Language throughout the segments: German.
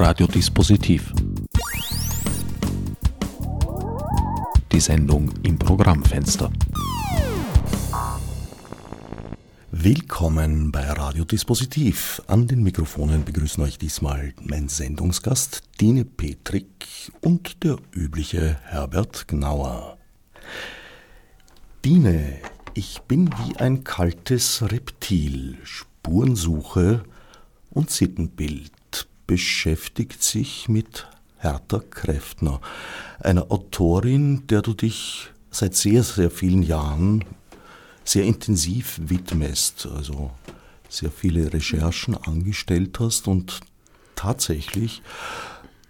Radiodispositiv. Die Sendung im Programmfenster. Willkommen bei Radiodispositiv. An den Mikrofonen begrüßen euch diesmal mein Sendungsgast Dine Petrik und der übliche Herbert Gnauer. Dine, ich bin wie ein kaltes Reptil, Spurensuche und Sittenbild beschäftigt sich mit Hertha Kräftner, einer Autorin, der du dich seit sehr, sehr vielen Jahren sehr intensiv widmest, also sehr viele Recherchen angestellt hast und tatsächlich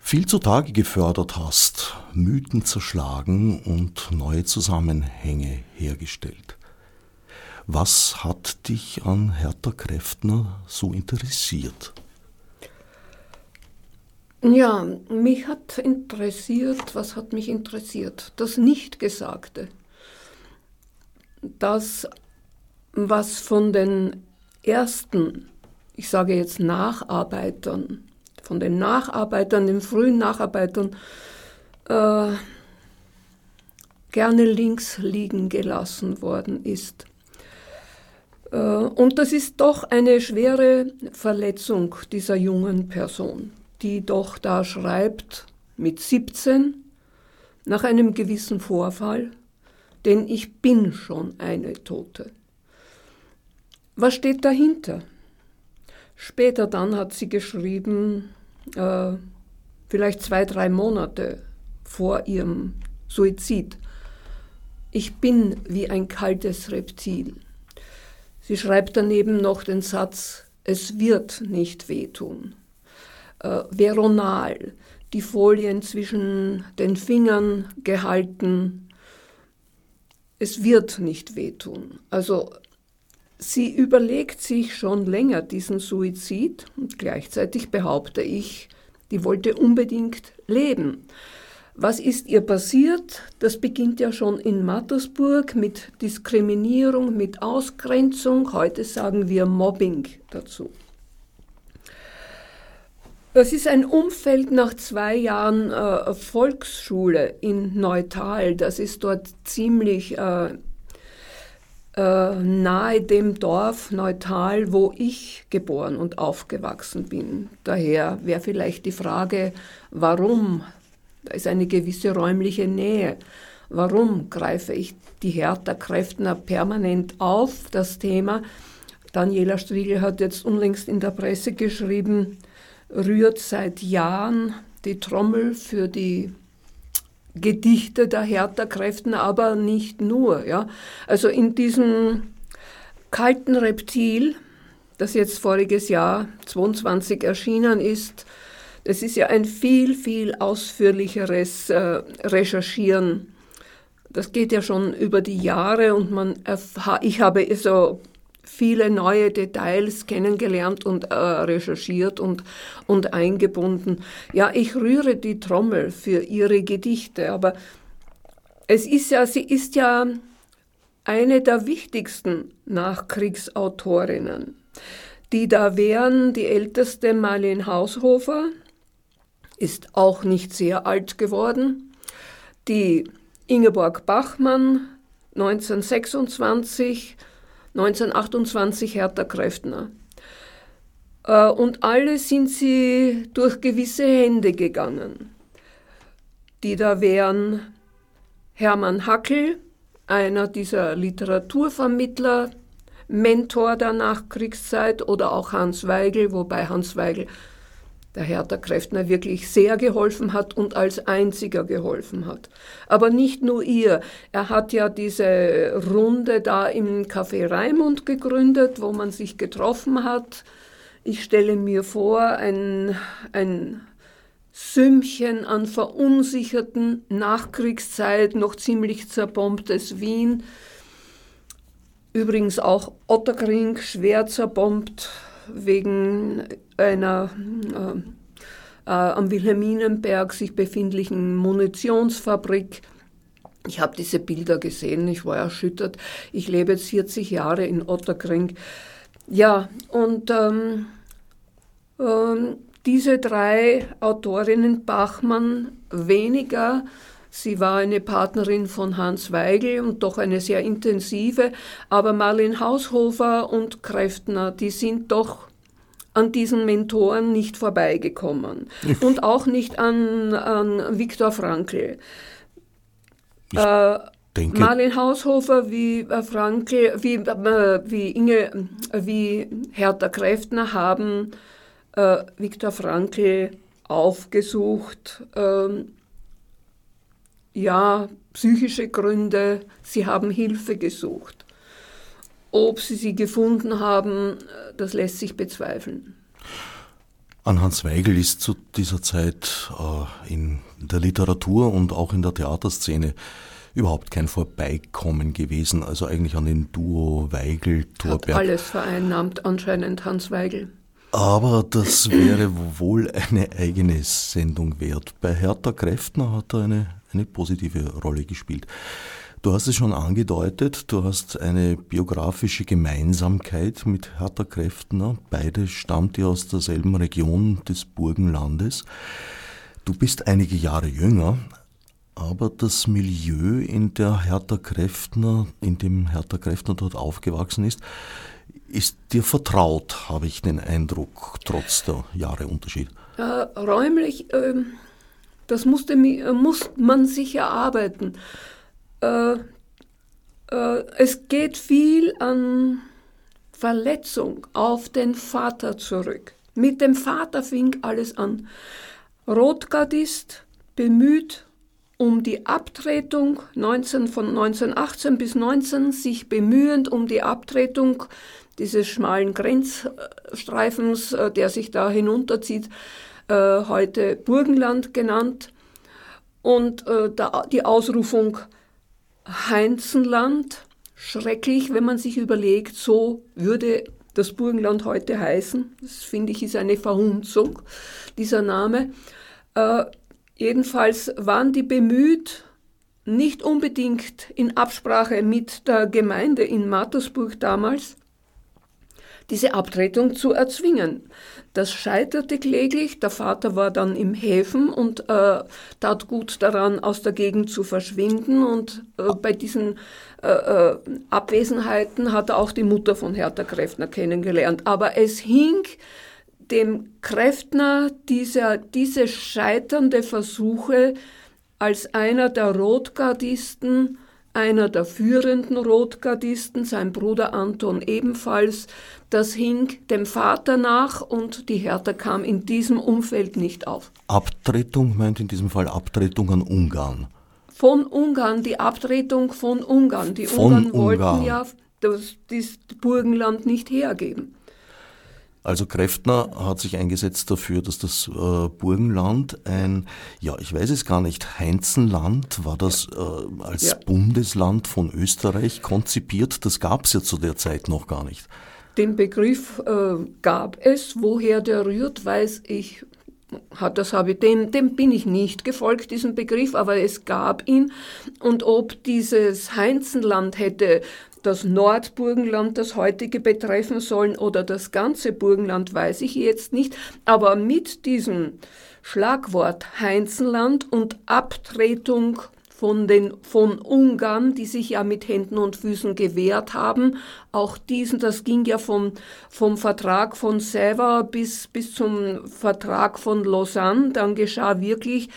viel zutage gefördert hast, Mythen zerschlagen und neue Zusammenhänge hergestellt. Was hat dich an Hertha Kräftner so interessiert? Ja, mich hat interessiert, was hat mich interessiert? Das Nichtgesagte. Das, was von den ersten, ich sage jetzt Nacharbeitern, von den Nacharbeitern, den frühen Nacharbeitern, äh, gerne links liegen gelassen worden ist. Äh, und das ist doch eine schwere Verletzung dieser jungen Person, die doch da schreibt mit 17 nach einem gewissen Vorfall, denn ich bin schon eine Tote. Was steht dahinter? Später dann hat sie geschrieben, äh, vielleicht zwei, drei Monate vor ihrem Suizid, ich bin wie ein kaltes Reptil. Sie schreibt daneben noch den Satz, es wird nicht wehtun. Äh, veronal, die Folien zwischen den Fingern gehalten, es wird nicht wehtun. Also sie überlegt sich schon länger diesen Suizid und gleichzeitig behaupte ich, die wollte unbedingt leben. Was ist ihr passiert? Das beginnt ja schon in Mattersburg mit Diskriminierung, mit Ausgrenzung. Heute sagen wir Mobbing dazu. Das ist ein Umfeld nach zwei Jahren äh, Volksschule in Neutal. Das ist dort ziemlich äh, äh, nahe dem Dorf Neutal, wo ich geboren und aufgewachsen bin. Daher wäre vielleicht die Frage, warum da ist eine gewisse räumliche Nähe. Warum greife ich die Hertha-Kräftner permanent auf, das Thema? Daniela Striegel hat jetzt unlängst in der Presse geschrieben, rührt seit Jahren die Trommel für die Gedichte der Hertha-Kräften, aber nicht nur. Ja? Also in diesem kalten Reptil, das jetzt voriges Jahr 22 erschienen ist, das ist ja ein viel, viel ausführlicheres äh, Recherchieren. Das geht ja schon über die Jahre und man ich habe so viele neue Details kennengelernt und äh, recherchiert und, und eingebunden. Ja, ich rühre die Trommel für ihre Gedichte, aber es ist ja, sie ist ja eine der wichtigsten Nachkriegsautorinnen. Die da wären die älteste Marlene Haushofer, ist auch nicht sehr alt geworden. Die Ingeborg Bachmann 1926, 1928 Hertha Kräftner. Äh, und alle sind sie durch gewisse Hände gegangen. Die da wären Hermann Hackel, einer dieser Literaturvermittler, Mentor der Nachkriegszeit, oder auch Hans Weigel, wobei Hans Weigel der Hertha Kräftner wirklich sehr geholfen hat und als einziger geholfen hat. Aber nicht nur ihr. Er hat ja diese Runde da im Café Raimund gegründet, wo man sich getroffen hat. Ich stelle mir vor, ein, ein Sümmchen an verunsicherten Nachkriegszeit, noch ziemlich zerbombtes Wien. Übrigens auch Otterkring schwer zerbombt wegen einer äh, äh, am Wilhelminenberg sich befindlichen Munitionsfabrik. Ich habe diese Bilder gesehen, ich war erschüttert. Ich lebe jetzt 40 Jahre in Otterkring. Ja, und ähm, ähm, diese drei Autorinnen Bachmann weniger. Sie war eine Partnerin von Hans Weigel und doch eine sehr intensive. Aber Marlene Haushofer und Kräftner, die sind doch an diesen Mentoren nicht vorbeigekommen. Und auch nicht an, an Viktor Frankl. Äh, denke. Marlene Haushofer wie äh, Frankl, wie, äh, wie Inge, wie Hertha Kräftner haben äh, Viktor Frankl aufgesucht. Ähm, ja, psychische Gründe, sie haben Hilfe gesucht. Ob sie sie gefunden haben, das lässt sich bezweifeln. An Hans Weigel ist zu dieser Zeit äh, in der Literatur und auch in der Theaterszene überhaupt kein Vorbeikommen gewesen. Also eigentlich an den Duo Weigel-Torberg. Hat alles vereinnahmt anscheinend Hans Weigel. Aber das wäre wohl eine eigene Sendung wert. Bei Hertha Kräftner hat er eine, eine positive Rolle gespielt. Du hast es schon angedeutet, du hast eine biografische Gemeinsamkeit mit Hertha Kräftner. Beide stammt ihr aus derselben Region des Burgenlandes. Du bist einige Jahre jünger, aber das Milieu, in der Hertha Kräftner, in dem Hertha Kräftner dort aufgewachsen ist, ist dir vertraut, habe ich den Eindruck, trotz der Jahreunterschied. Äh, räumlich, äh, das musste, muss man sich erarbeiten. Äh, äh, es geht viel an Verletzung auf den Vater zurück. Mit dem Vater fing alles an. Rotgardist, bemüht um die Abtretung 19, von 1918 bis 19, sich bemühend um die Abtretung dieses schmalen Grenzstreifens, äh, der sich da hinunterzieht, äh, heute Burgenland genannt. Und die Ausrufung Heinzenland, schrecklich, wenn man sich überlegt, so würde das Burgenland heute heißen. Das finde ich ist eine Verhunzung, dieser Name. Äh, jedenfalls waren die bemüht, nicht unbedingt in Absprache mit der Gemeinde in Mattersburg damals, diese Abtretung zu erzwingen. Das scheiterte kläglich. Der Vater war dann im Häfen und äh, tat gut daran, aus der Gegend zu verschwinden. Und äh, bei diesen äh, äh Abwesenheiten hat er auch die Mutter von Hertha Kräftner kennengelernt. Aber es hing dem Kräftner dieser, diese scheiternde Versuche als einer der Rotgardisten einer der führenden Rotgardisten, sein Bruder Anton ebenfalls, das hing dem Vater nach und die Hertha kam in diesem Umfeld nicht auf. Abtretung meint in diesem Fall Abtretung an Ungarn. Von Ungarn, die Abtretung von Ungarn. Die von Ungarn wollten Ungarn. ja das, das Burgenland nicht hergeben. Also Kräftner hat sich eingesetzt dafür, dass das äh, Burgenland ein, ja, ich weiß es gar nicht, Heinzenland, war das äh, als ja. Bundesland von Österreich konzipiert? Das gab es ja zu der Zeit noch gar nicht. Den Begriff äh, gab es, woher der rührt, weiß ich hat das habe ich, dem, dem bin ich nicht gefolgt, diesem Begriff, aber es gab ihn. Und ob dieses Heinzenland hätte das Nordburgenland, das heutige betreffen sollen oder das ganze Burgenland, weiß ich jetzt nicht. Aber mit diesem Schlagwort Heinzenland und Abtretung von den von Ungarn, die sich ja mit Händen und Füßen gewehrt haben. Auch diesen, das ging ja vom, vom Vertrag von Sèvres bis, bis zum Vertrag von Lausanne. Dann geschah wirklich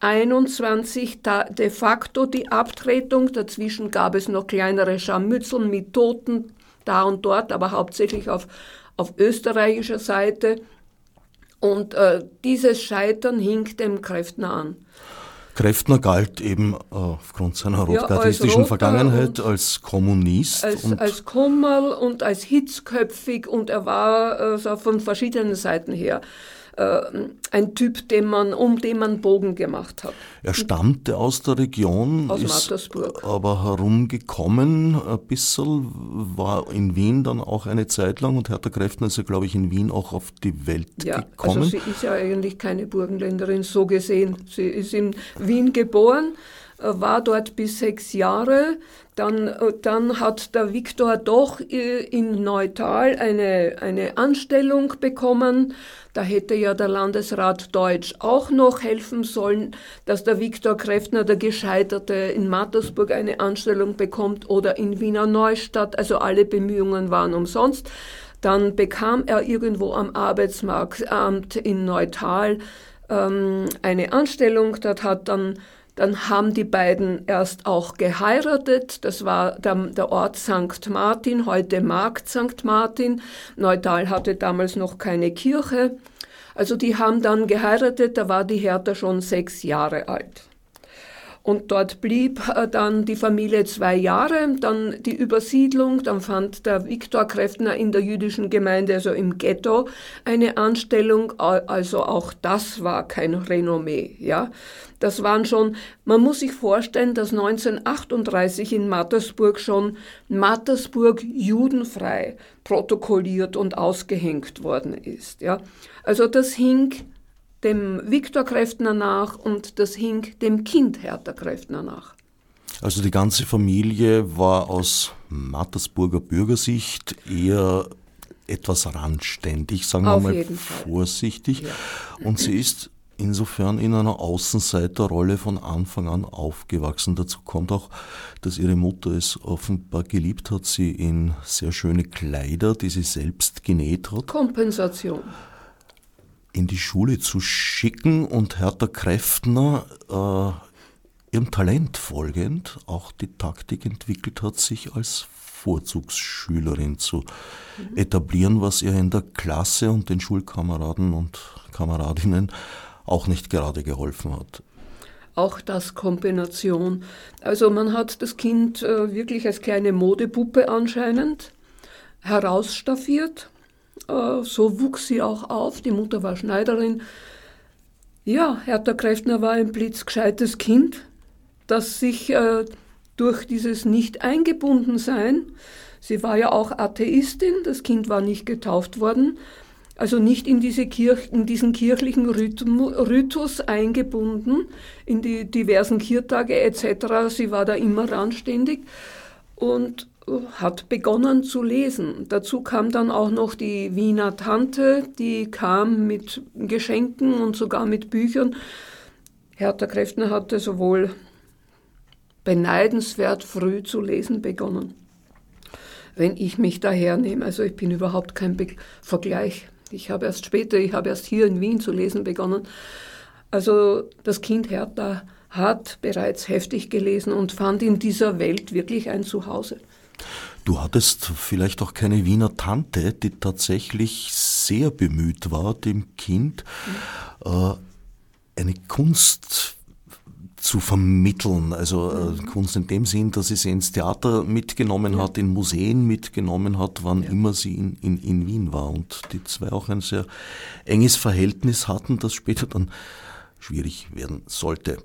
21 de facto die Abtretung. Dazwischen gab es noch kleinere Scharmützeln mit Toten da und dort, aber hauptsächlich auf, auf österreichischer Seite. Und äh, dieses Scheitern hing dem Kräftner an. Kräftner galt eben äh, aufgrund seiner rotgardistischen ja, Vergangenheit als Kommunist. Als, und als Kummerl und als hitzköpfig und er war äh, von verschiedenen Seiten her ein Typ, den man, um den man Bogen gemacht hat. Er stammte aus der Region, aus ist Mattersburg. aber herumgekommen ein bisschen, war in Wien dann auch eine Zeit lang und Hertha Kräftner ist ja, glaube ich, in Wien auch auf die Welt ja, gekommen. Also sie ist ja eigentlich keine Burgenländerin, so gesehen. Sie ist in Wien geboren, war dort bis sechs Jahre. Dann, dann hat der Viktor doch in Neutal eine, eine Anstellung bekommen. Da hätte ja der Landesrat Deutsch auch noch helfen sollen, dass der Viktor Kräftner, der Gescheiterte, in Mattersburg eine Anstellung bekommt oder in Wiener Neustadt. Also alle Bemühungen waren umsonst. Dann bekam er irgendwo am Arbeitsmarktamt in Neutal ähm, eine Anstellung. Dort hat dann dann haben die beiden erst auch geheiratet. Das war der, Ort St. Martin, heute Markt St. Martin. Neutal hatte damals noch keine Kirche. Also die haben dann geheiratet, da war die Hertha schon sechs Jahre alt. Und dort blieb äh, dann die Familie zwei Jahre, dann die Übersiedlung, dann fand der Viktor Kräftner in der jüdischen Gemeinde, also im Ghetto, eine Anstellung, also auch das war kein Renommee, ja. Das waren schon, man muss sich vorstellen, dass 1938 in Mattersburg schon Mattersburg judenfrei protokolliert und ausgehängt worden ist, ja. Also das hing dem Viktor Kräftner nach und das hing dem Kind Hertha Kräftner nach. Also die ganze Familie war aus Mattersburger Bürgersicht eher etwas randständig, sagen wir mal vorsichtig. Ja. Und sie ist insofern in einer Außenseiterrolle von Anfang an aufgewachsen. Dazu kommt auch, dass ihre Mutter es offenbar geliebt hat, sie in sehr schöne Kleider, die sie selbst genäht hat. Kompensation in die Schule zu schicken und Hertha Kräftner äh, ihrem Talent folgend auch die Taktik entwickelt hat, sich als Vorzugsschülerin zu etablieren, was ihr in der Klasse und den Schulkameraden und Kameradinnen auch nicht gerade geholfen hat. Auch das Kombination. Also man hat das Kind äh, wirklich als kleine Modepuppe anscheinend herausstaffiert so wuchs sie auch auf. Die Mutter war Schneiderin. Ja, Hertha Kräftner war ein blitzgescheites Kind, das sich äh, durch dieses Nicht-Eingebunden-Sein, sie war ja auch Atheistin, das Kind war nicht getauft worden, also nicht in, diese Kirch, in diesen kirchlichen Ritus eingebunden, in die diversen Kirtage etc. Sie war da immer randständig. Und hat begonnen zu lesen. Dazu kam dann auch noch die Wiener Tante, die kam mit Geschenken und sogar mit Büchern. Hertha Kräftner hatte sowohl beneidenswert früh zu lesen begonnen. Wenn ich mich daher nehme, also ich bin überhaupt kein Be Vergleich. Ich habe erst später, ich habe erst hier in Wien zu lesen begonnen. Also das Kind Hertha hat bereits heftig gelesen und fand in dieser Welt wirklich ein Zuhause. Du hattest vielleicht auch keine Wiener Tante, die tatsächlich sehr bemüht war, dem Kind äh, eine Kunst zu vermitteln. Also äh, mhm. Kunst in dem Sinn, dass sie sie ins Theater mitgenommen ja. hat, in Museen mitgenommen hat, wann ja. immer sie in, in, in Wien war. Und die zwei auch ein sehr enges Verhältnis hatten, das später dann schwierig werden sollte.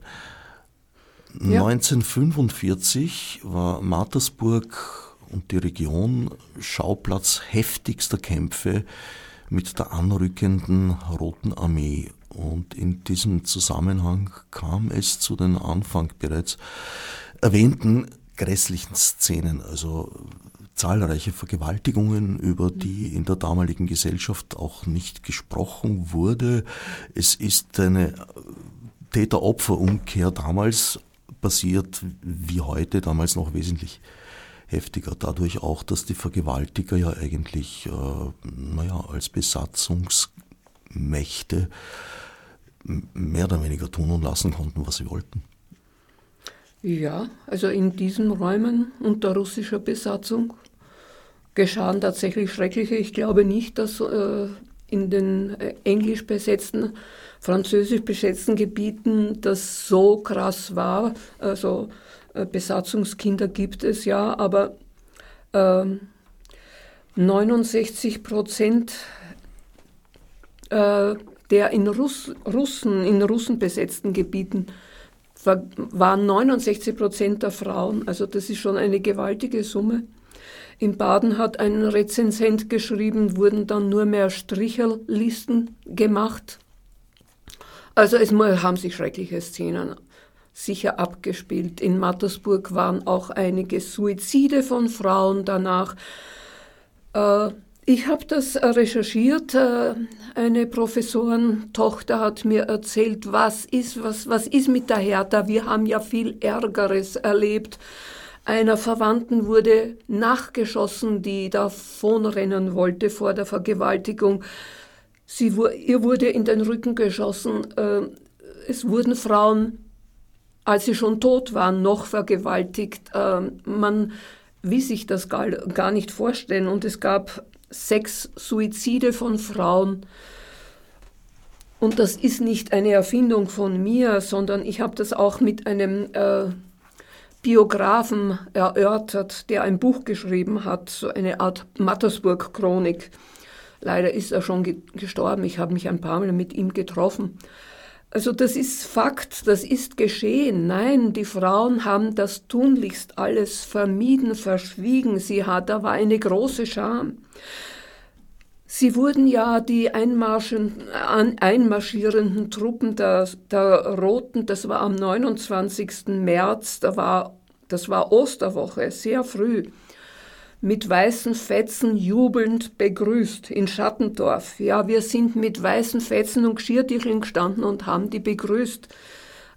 Ja. 1945 war Mattersburg und die Region Schauplatz heftigster Kämpfe mit der anrückenden Roten Armee. Und in diesem Zusammenhang kam es zu den Anfang bereits erwähnten grässlichen Szenen, also zahlreiche Vergewaltigungen, über die in der damaligen Gesellschaft auch nicht gesprochen wurde. Es ist eine Täter-Opfer-Umkehr damals passiert wie heute, damals noch wesentlich heftiger. Dadurch auch, dass die Vergewaltiger ja eigentlich, äh, naja, als Besatzungsmächte mehr oder weniger tun und lassen konnten, was sie wollten. Ja, also in diesen Räumen unter russischer Besatzung geschahen tatsächlich schreckliche. Ich glaube nicht, dass äh, in den äh, englisch besetzten, französisch besetzten Gebieten das so krass war. Also äh, Besatzungskinder gibt es ja, aber äh, 69 Prozent äh, der in Russ, Russen, in Russen besetzten Gebieten waren 69 Prozent der Frauen. Also das ist schon eine gewaltige Summe. In Baden hat ein Rezensent geschrieben, wurden dann nur mehr Stricherlisten gemacht. Also es haben sich schreckliche Szenen sicher abgespielt. In Mattersburg waren auch einige Suizide von Frauen danach. Äh, ich habe das recherchiert. Äh, eine Professorentochter hat mir erzählt, was ist, was, was ist mit der Hertha. Wir haben ja viel Ärgeres erlebt. Einer Verwandten wurde nachgeschossen, die davonrennen wollte vor der Vergewaltigung. Sie, ihr wurde in den Rücken geschossen. Äh, es wurden Frauen, als sie schon tot waren, noch vergewaltigt. Äh, man will sich das gar, gar nicht vorstellen. Und es gab sechs Suizide von Frauen. Und das ist nicht eine Erfindung von mir, sondern ich habe das auch mit einem äh, Biografen erörtert, der ein Buch geschrieben hat, so eine Art Mattersburg-Chronik. Leider ist er schon ge gestorben, ich habe mich ein paar Mal mit ihm getroffen. Also das ist Fakt, das ist geschehen. Nein, die Frauen haben das tunlichst alles vermieden, verschwiegen. Sie hat, da war eine große Scham. Sie wurden ja die einmarschierenden Truppen der, der Roten, das war am 29. März, da war, das war Osterwoche, sehr früh, mit weißen Fetzen jubelnd begrüßt in Schattendorf. Ja, wir sind mit weißen Fetzen und Geschirrtücheln gestanden und haben die begrüßt.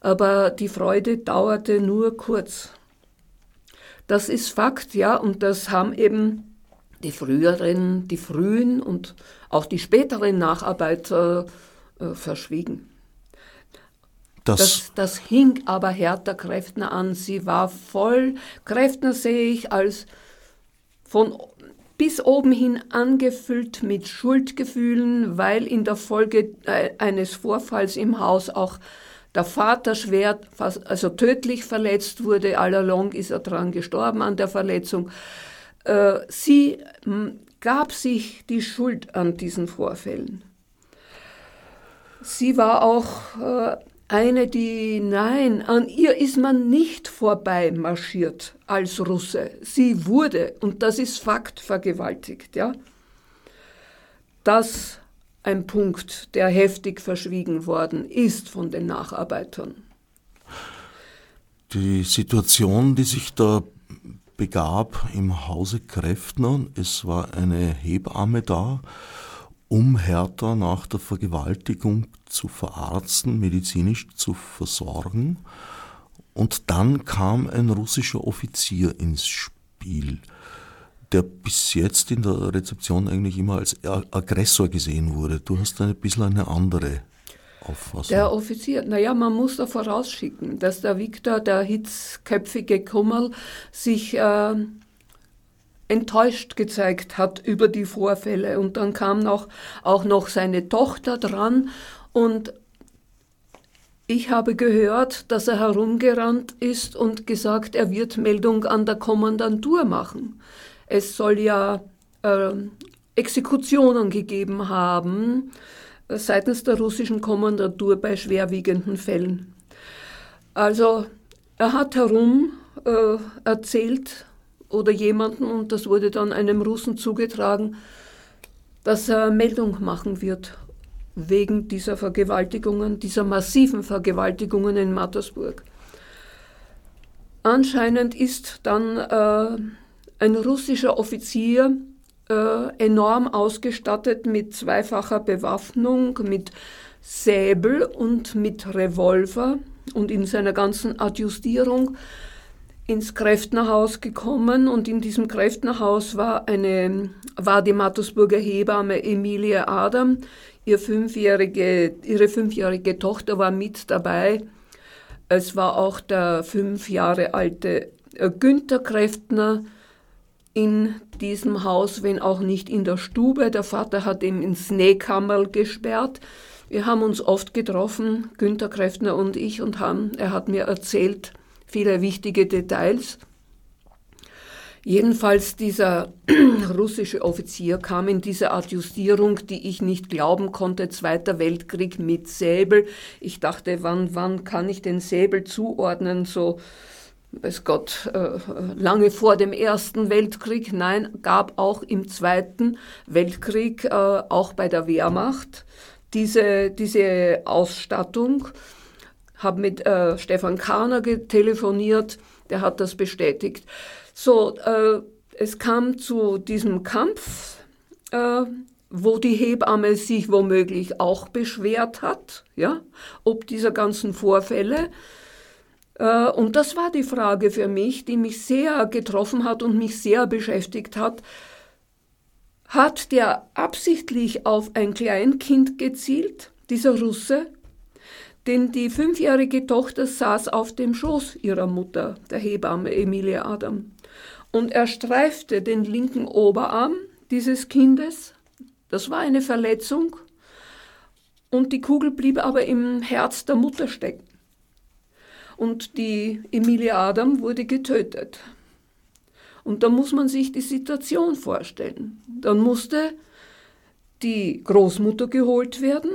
Aber die Freude dauerte nur kurz. Das ist Fakt, ja, und das haben eben die früheren, die frühen und auch die späteren Nacharbeiter äh, verschwiegen. Das, das, das, hing aber Hertha Kräftner an. Sie war voll. Kräftner sehe ich als von bis oben hin angefüllt mit Schuldgefühlen, weil in der Folge äh, eines Vorfalls im Haus auch der Vater schwer, also tödlich verletzt wurde. Allalong ist er dran gestorben an der Verletzung. Äh, sie gab sich die Schuld an diesen Vorfällen. Sie war auch äh, eine, die, nein, an ihr ist man nicht vorbei marschiert als Russe. Sie wurde, und das ist Fakt, vergewaltigt, ja. Das ein Punkt, der heftig verschwiegen worden ist von den Nacharbeitern. Die Situation, die sich da begab im Hause Kräftner. Es war eine Hebamme da, um Hertha nach der Vergewaltigung zu verarzten, medizinisch zu versorgen. Und dann kam ein russischer Offizier ins Spiel, der bis jetzt in der Rezeption eigentlich immer als Aggressor gesehen wurde. Du hast ein bisschen eine andere Auffassung. Der Offizier, naja, man muss da vorausschicken, dass der Viktor, der hitzköpfige Kummerl, sich äh, enttäuscht gezeigt hat über die Vorfälle. Und dann kam noch, auch noch seine Tochter dran und ich habe gehört, dass er herumgerannt ist und gesagt, er wird Meldung an der Kommandantur machen. Es soll ja äh, Exekutionen gegeben haben seitens der russischen Kommandatur bei schwerwiegenden Fällen. Also er hat herum äh, erzählt oder jemanden, und das wurde dann einem Russen zugetragen, dass er Meldung machen wird wegen dieser Vergewaltigungen, dieser massiven Vergewaltigungen in Mattersburg. Anscheinend ist dann äh, ein russischer Offizier äh, enorm ausgestattet mit zweifacher Bewaffnung, mit Säbel und mit Revolver und in seiner ganzen Adjustierung ins Kräftnerhaus gekommen und in diesem Kräftnerhaus war eine war die Mattersburger Hebamme Emilie Adam, ihr fünfjährige, ihre fünfjährige Tochter war mit dabei. Es war auch der fünf Jahre alte äh, Günther Kräftner, in diesem Haus, wenn auch nicht in der Stube. Der Vater hat ihn ins Nähkammerl gesperrt. Wir haben uns oft getroffen, Günter Kräftner und ich, und haben, er hat mir erzählt viele wichtige Details. Jedenfalls dieser russische Offizier kam in diese Adjustierung, die ich nicht glauben konnte, Zweiter Weltkrieg mit Säbel. Ich dachte, wann, wann kann ich den Säbel zuordnen, so weiß Gott, äh, lange vor dem Ersten Weltkrieg, nein, gab auch im Zweiten Weltkrieg, äh, auch bei der Wehrmacht, diese, diese Ausstattung. habe mit äh, Stefan Kahner telefoniert, der hat das bestätigt. So, es kam zu diesem Kampf, wo die Hebamme sich womöglich auch beschwert hat, ja, ob dieser ganzen Vorfälle. Äh, und das war die Frage für mich, die mich sehr getroffen hat und mich sehr beschäftigt hat. Hat der absichtlich auf ein Kleinkind gezielt, dieser Russe? Denn die fünfjährige Tochter saß auf dem Schoß ihrer Mutter, der Hebamme Emilie Adam. Und er streifte den linken Oberarm dieses Kindes. Das war eine Verletzung. Und die Kugel blieb aber im Herz der Mutter stecken. Und die Emilie Adam wurde getötet. Und da muss man sich die Situation vorstellen. Dann musste die Großmutter geholt werden.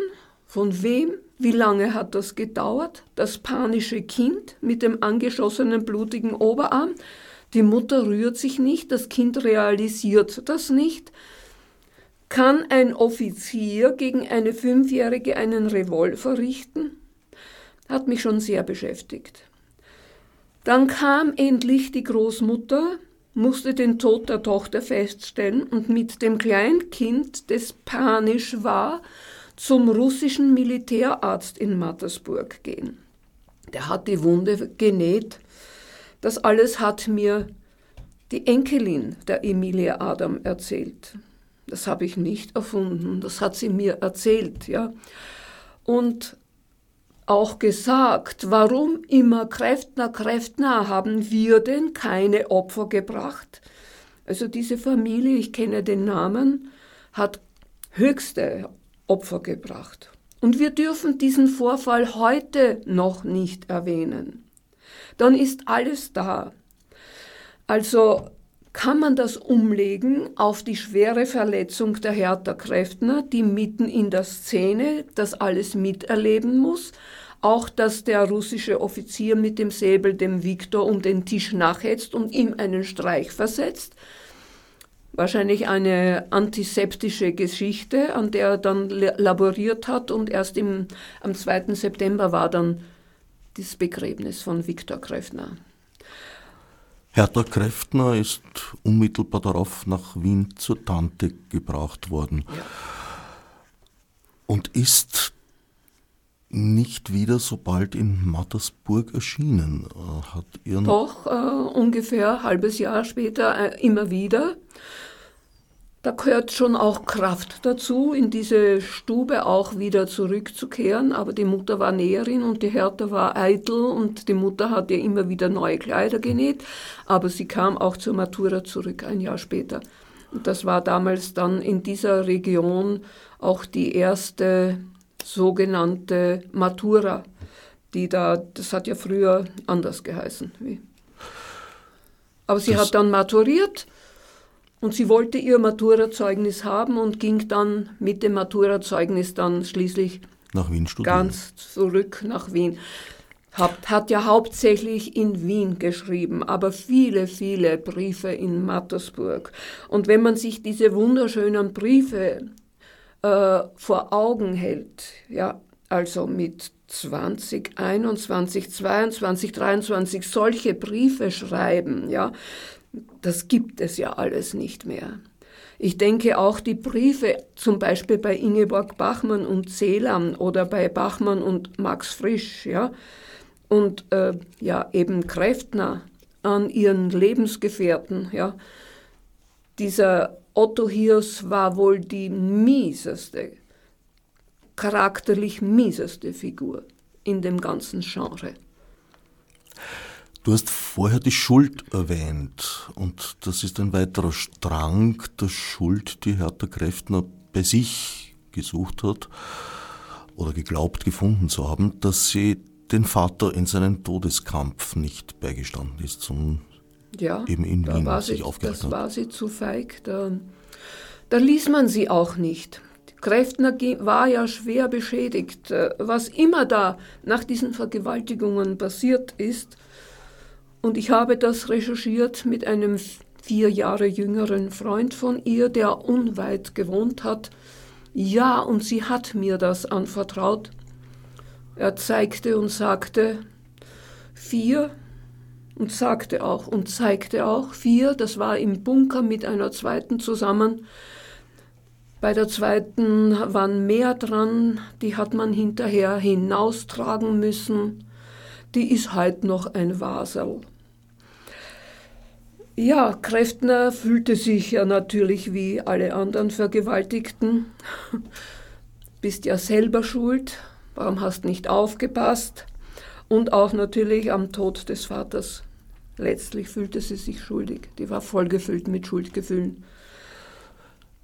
Von wem? Wie lange hat das gedauert? Das panische Kind mit dem angeschossenen blutigen Oberarm. Die Mutter rührt sich nicht, das Kind realisiert das nicht. Kann ein Offizier gegen eine Fünfjährige einen Revolver richten? Hat mich schon sehr beschäftigt. Dann kam endlich die Großmutter, musste den Tod der Tochter feststellen und mit dem Kleinkind, das panisch war, zum russischen Militärarzt in Mattersburg gehen. Der hat die Wunde genäht. Das alles hat mir die Enkelin der Emilie Adam erzählt. Das habe ich nicht erfunden, das hat sie mir erzählt, ja. Und auch gesagt, warum immer Kräftner, Kräftner haben wir denn keine Opfer gebracht? Also diese Familie, ich kenne den Namen, hat höchste Opfer gebracht. Und wir dürfen diesen Vorfall heute noch nicht erwähnen. Dann ist alles da. Also kann man das umlegen auf die schwere Verletzung der Hertha Kräftner, die mitten in der Szene das alles miterleben muss. Auch, dass der russische Offizier mit dem Säbel dem Viktor um den Tisch nachhetzt und ihm einen Streich versetzt wahrscheinlich eine antiseptische Geschichte, an der er dann laboriert hat und erst im, am 2. September war dann das Begräbnis von Viktor Kräftner. Hertha Kräftner ist unmittelbar darauf nach Wien zur Tante gebracht worden ja. und ist nicht wieder so bald in Mattersburg erschienen. Hat ihren Doch, äh, ungefähr ein halbes Jahr später äh, immer wieder. Da gehört schon auch Kraft dazu, in diese Stube auch wieder zurückzukehren. Aber die Mutter war Näherin und die Hertha war eitel und die Mutter hat ihr immer wieder neue Kleider genäht. Aber sie kam auch zur Matura zurück, ein Jahr später. Und das war damals dann in dieser Region auch die erste sogenannte Matura, die da, das hat ja früher anders geheißen. Aber sie das hat dann maturiert und sie wollte ihr Maturazeugnis haben und ging dann mit dem Maturazeugnis dann schließlich nach Wien studieren. ganz zurück nach Wien. Hat, hat ja hauptsächlich in Wien geschrieben, aber viele, viele Briefe in Mattersburg. Und wenn man sich diese wunderschönen Briefe äh, vor Augen hält, ja, also mit 20, 21, 22, 23 solche Briefe schreiben, ja, das gibt es ja alles nicht mehr. Ich denke auch die Briefe, zum Beispiel bei Ingeborg Bachmann und Celan oder bei Bachmann und Max Frisch, ja, und äh, ja, eben Kräftner an ihren Lebensgefährten, ja. Dieser Otto Hiers war wohl die mieseste, charakterlich mieseste Figur in dem ganzen Genre. Du hast vorher die Schuld erwähnt und das ist ein weiterer Strang der Schuld, die Hertha Kräftner bei sich gesucht hat oder geglaubt gefunden zu haben, dass sie den Vater in seinen Todeskampf nicht beigestanden ist, sondern ja, eben in Wien war sich aufgehalten hat. Das war sie zu feig, da, da ließ man sie auch nicht. Kräftner war ja schwer beschädigt. Äh, was immer da nach diesen Vergewaltigungen passiert ist, und ich habe das recherchiert mit einem vier Jahre jüngeren Freund von ihr, der unweit gewohnt hat. Ja, und sie hat mir das anvertraut. Er zeigte und sagte vier und sagte auch und zeigte auch vier. Das war im Bunker mit einer zweiten zusammen. Bei der zweiten waren mehr dran, die hat man hinterher hinaustragen müssen. Die ist halt noch ein Wasel. Ja, Kräftner fühlte sich ja natürlich wie alle anderen Vergewaltigten. Bist ja selber schuld, warum hast nicht aufgepasst? Und auch natürlich am Tod des Vaters. Letztlich fühlte sie sich schuldig. Die war vollgefüllt mit Schuldgefühlen.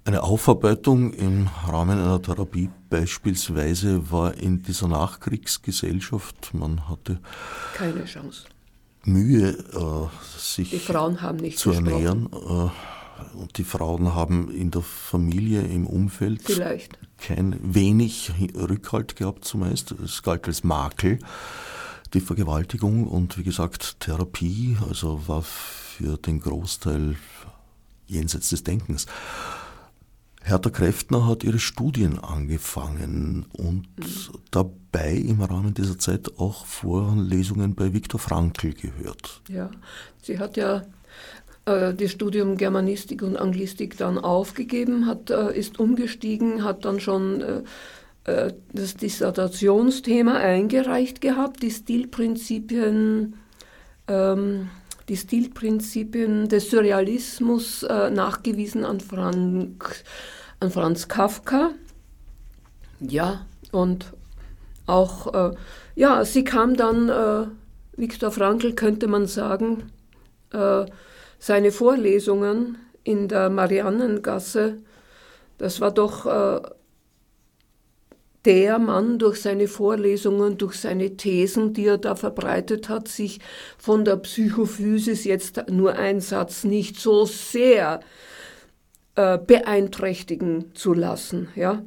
Eine Aufarbeitung im Rahmen einer Therapie beispielsweise war in dieser Nachkriegsgesellschaft, man hatte keine Chance. Mühe, äh, sich die Frauen haben nicht zu ernähren. Äh, und die Frauen haben in der Familie, im Umfeld Vielleicht. kein wenig Rückhalt gehabt zumeist. Es galt als Makel, die Vergewaltigung und wie gesagt Therapie, also war für den Großteil jenseits des Denkens. Hertha Kräftner hat ihre Studien angefangen und mhm. dabei im Rahmen dieser Zeit auch Vorlesungen bei Viktor Frankl gehört. Ja, sie hat ja äh, das Studium Germanistik und Anglistik dann aufgegeben, hat, äh, ist umgestiegen, hat dann schon äh, äh das Dissertationsthema eingereicht gehabt, die Stilprinzipien. Ähm, die Stilprinzipien des Surrealismus äh, nachgewiesen an Frank an Franz Kafka. Ja, und auch, äh, ja, sie kam dann, äh, Viktor Frankl könnte man sagen, äh, seine Vorlesungen in der Mariannengasse, das war doch äh, der Mann durch seine Vorlesungen, durch seine Thesen, die er da verbreitet hat, sich von der Psychophysis jetzt nur ein Satz nicht so sehr äh, beeinträchtigen zu lassen. Ja?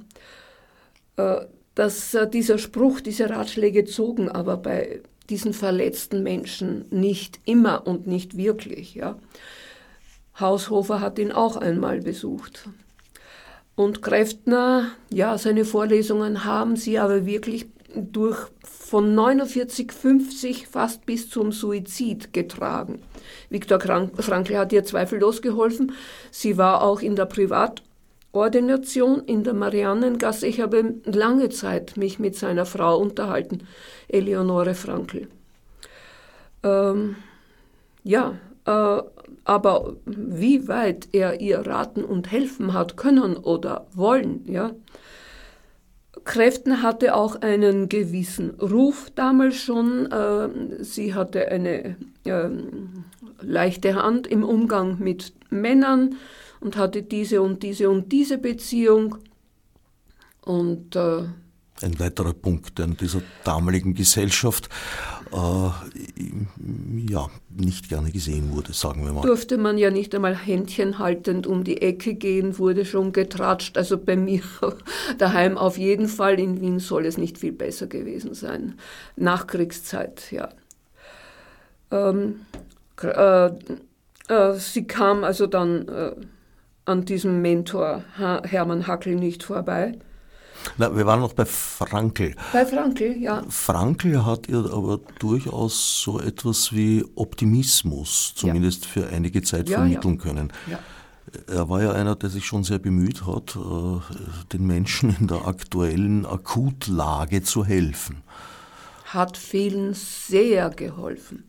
Äh, dass äh, dieser Spruch, diese Ratschläge zogen aber bei diesen verletzten Menschen nicht immer und nicht wirklich. Ja? Haushofer hat ihn auch einmal besucht. Und Kräftner, ja, seine Vorlesungen haben sie aber wirklich durch von 49, 50 fast bis zum Suizid getragen. Viktor Frankl hat ihr zweifellos geholfen. Sie war auch in der Privatordination in der Mariannengasse. Ich habe lange Zeit mich mit seiner Frau unterhalten, Eleonore Frankl. Ähm, ja, äh, aber wie weit er ihr raten und helfen hat können oder wollen, ja, Kräften hatte auch einen gewissen Ruf damals schon. Äh, sie hatte eine äh, leichte Hand im Umgang mit Männern und hatte diese und diese und diese Beziehung. Und äh, ein weiterer Punkt, in dieser damaligen Gesellschaft äh, ja, nicht gerne gesehen wurde, sagen wir mal. Durfte man ja nicht einmal Händchen haltend um die Ecke gehen, wurde schon getratscht. Also bei mir daheim auf jeden Fall. In Wien soll es nicht viel besser gewesen sein. Nachkriegszeit, ja. Ähm, äh, äh, sie kam also dann äh, an diesem Mentor Hermann Hackel nicht vorbei na, wir waren noch bei Frankl. Bei Frankl, ja. Frankl hat ihr aber durchaus so etwas wie Optimismus, zumindest ja. für einige Zeit, ja, vermitteln ja. können. Er war ja einer, der sich schon sehr bemüht hat, äh, den Menschen in der aktuellen Akutlage zu helfen. Hat vielen sehr geholfen.